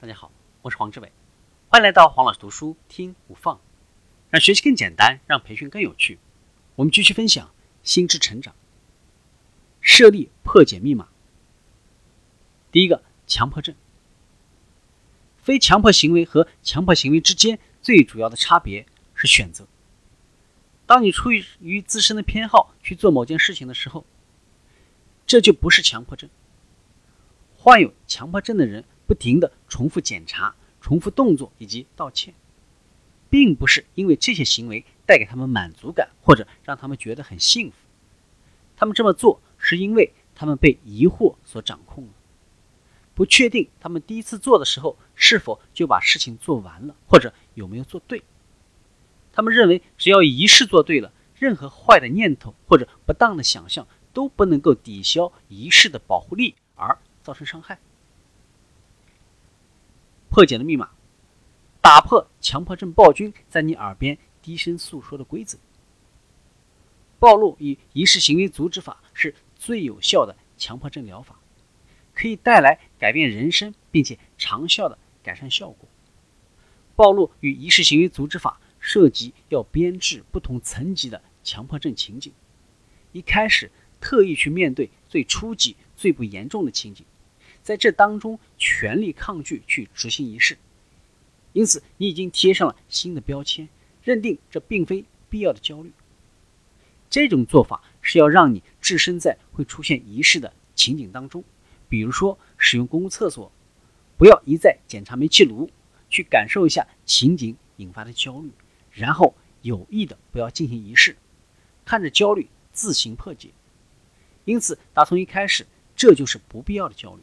大家好，我是黄志伟，欢迎来到黄老师读书听不放，让学习更简单，让培训更有趣。我们继续分享心智成长，设立破解密码。第一个，强迫症。非强迫行为和强迫行为之间最主要的差别是选择。当你出于于自身的偏好去做某件事情的时候，这就不是强迫症。患有强迫症的人。不停的重复检查、重复动作以及道歉，并不是因为这些行为带给他们满足感或者让他们觉得很幸福。他们这么做是因为他们被疑惑所掌控了，不确定他们第一次做的时候是否就把事情做完了，或者有没有做对。他们认为只要仪式做对了，任何坏的念头或者不当的想象都不能够抵消仪式的保护力而造成伤害。破解的密码，打破强迫症暴君在你耳边低声诉说的规则。暴露与仪式行为阻止法是最有效的强迫症疗法，可以带来改变人生并且长效的改善效果。暴露与仪式行为阻止法涉及要编制不同层级的强迫症情景，一开始特意去面对最初级、最不严重的情景。在这当中，全力抗拒去执行仪式，因此你已经贴上了新的标签，认定这并非必要的焦虑。这种做法是要让你置身在会出现仪式的情景当中，比如说使用公共厕所，不要一再检查煤气炉，去感受一下情景引发的焦虑，然后有意的不要进行仪式，看着焦虑自行破解。因此，打从一开始，这就是不必要的焦虑。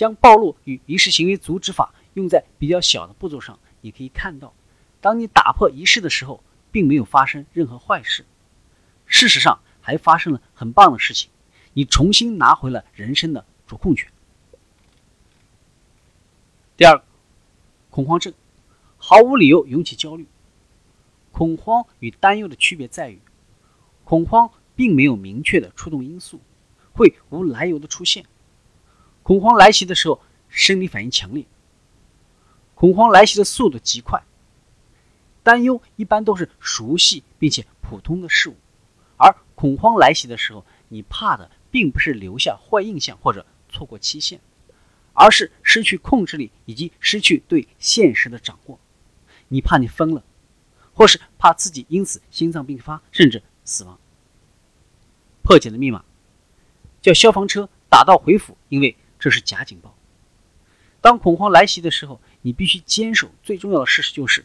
将暴露与仪式行为阻止法用在比较小的步骤上，你可以看到，当你打破仪式的时候，并没有发生任何坏事，事实上还发生了很棒的事情，你重新拿回了人生的主控权。第二，恐慌症，毫无理由涌起焦虑。恐慌与担忧的区别在于，恐慌并没有明确的触动因素，会无来由的出现。恐慌来袭的时候，生理反应强烈。恐慌来袭的速度极快。担忧一般都是熟悉并且普通的事物，而恐慌来袭的时候，你怕的并不是留下坏印象或者错过期限，而是失去控制力以及失去对现实的掌握。你怕你疯了，或是怕自己因此心脏病发甚至死亡。破解的密码，叫消防车打道回府，因为。这是假警报。当恐慌来袭的时候，你必须坚守最重要的事实，就是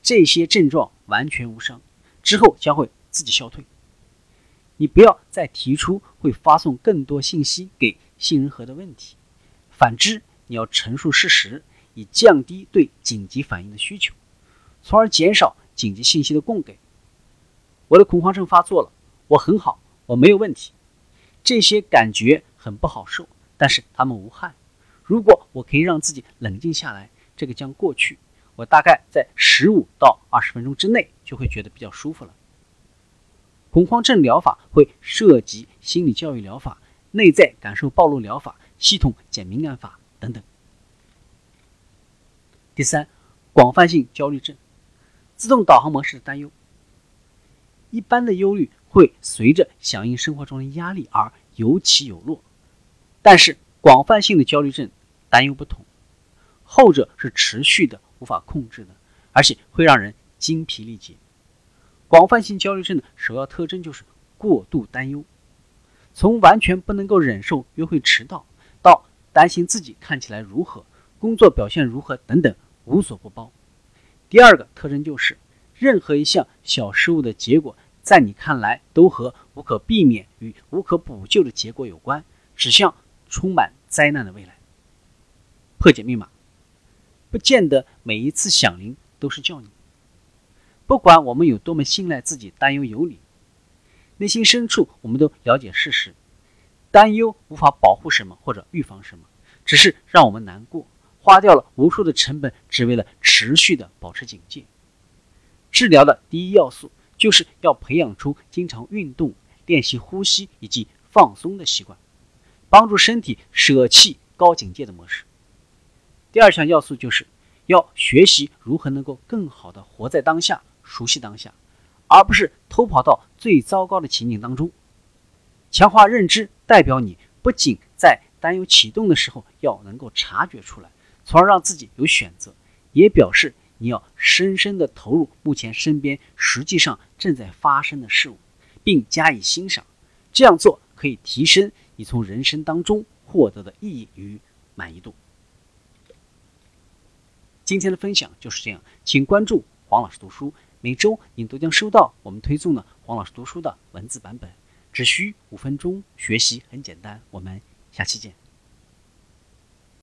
这些症状完全无伤，之后将会自己消退。你不要再提出会发送更多信息给杏仁核的问题。反之，你要陈述事实，以降低对紧急反应的需求，从而减少紧急信息的供给。我的恐慌症发作了，我很好，我没有问题。这些感觉很不好受。但是他们无害。如果我可以让自己冷静下来，这个将过去。我大概在十五到二十分钟之内就会觉得比较舒服了。恐慌症疗法会涉及心理教育疗法、内在感受暴露疗法、系统减敏感法等等。第三，广泛性焦虑症，自动导航模式的担忧。一般的忧虑会随着响应生活中的压力而有起有落。但是广泛性的焦虑症担忧不同，后者是持续的、无法控制的，而且会让人精疲力竭。广泛性焦虑症的首要特征就是过度担忧，从完全不能够忍受约会迟到，到担心自己看起来如何、工作表现如何等等，无所不包。第二个特征就是任何一项小失误的结果，在你看来都和无可避免与无可补救的结果有关，指向。充满灾难的未来。破解密码，不见得每一次响铃都是叫你。不管我们有多么信赖自己，担忧有理，内心深处我们都了解事实：担忧无法保护什么或者预防什么，只是让我们难过，花掉了无数的成本，只为了持续的保持警戒。治疗的第一要素就是要培养出经常运动、练习呼吸以及放松的习惯。帮助身体舍弃高警戒的模式。第二项要素就是要学习如何能够更好的活在当下，熟悉当下，而不是偷跑到最糟糕的情景当中。强化认知代表你不仅在担忧启动的时候要能够察觉出来，从而让自己有选择，也表示你要深深的投入目前身边实际上正在发生的事物，并加以欣赏。这样做可以提升你从人生当中获得的意义与满意度。今天的分享就是这样，请关注黄老师读书，每周您都将收到我们推送的黄老师读书的文字版本，只需五分钟，学习很简单。我们下期见。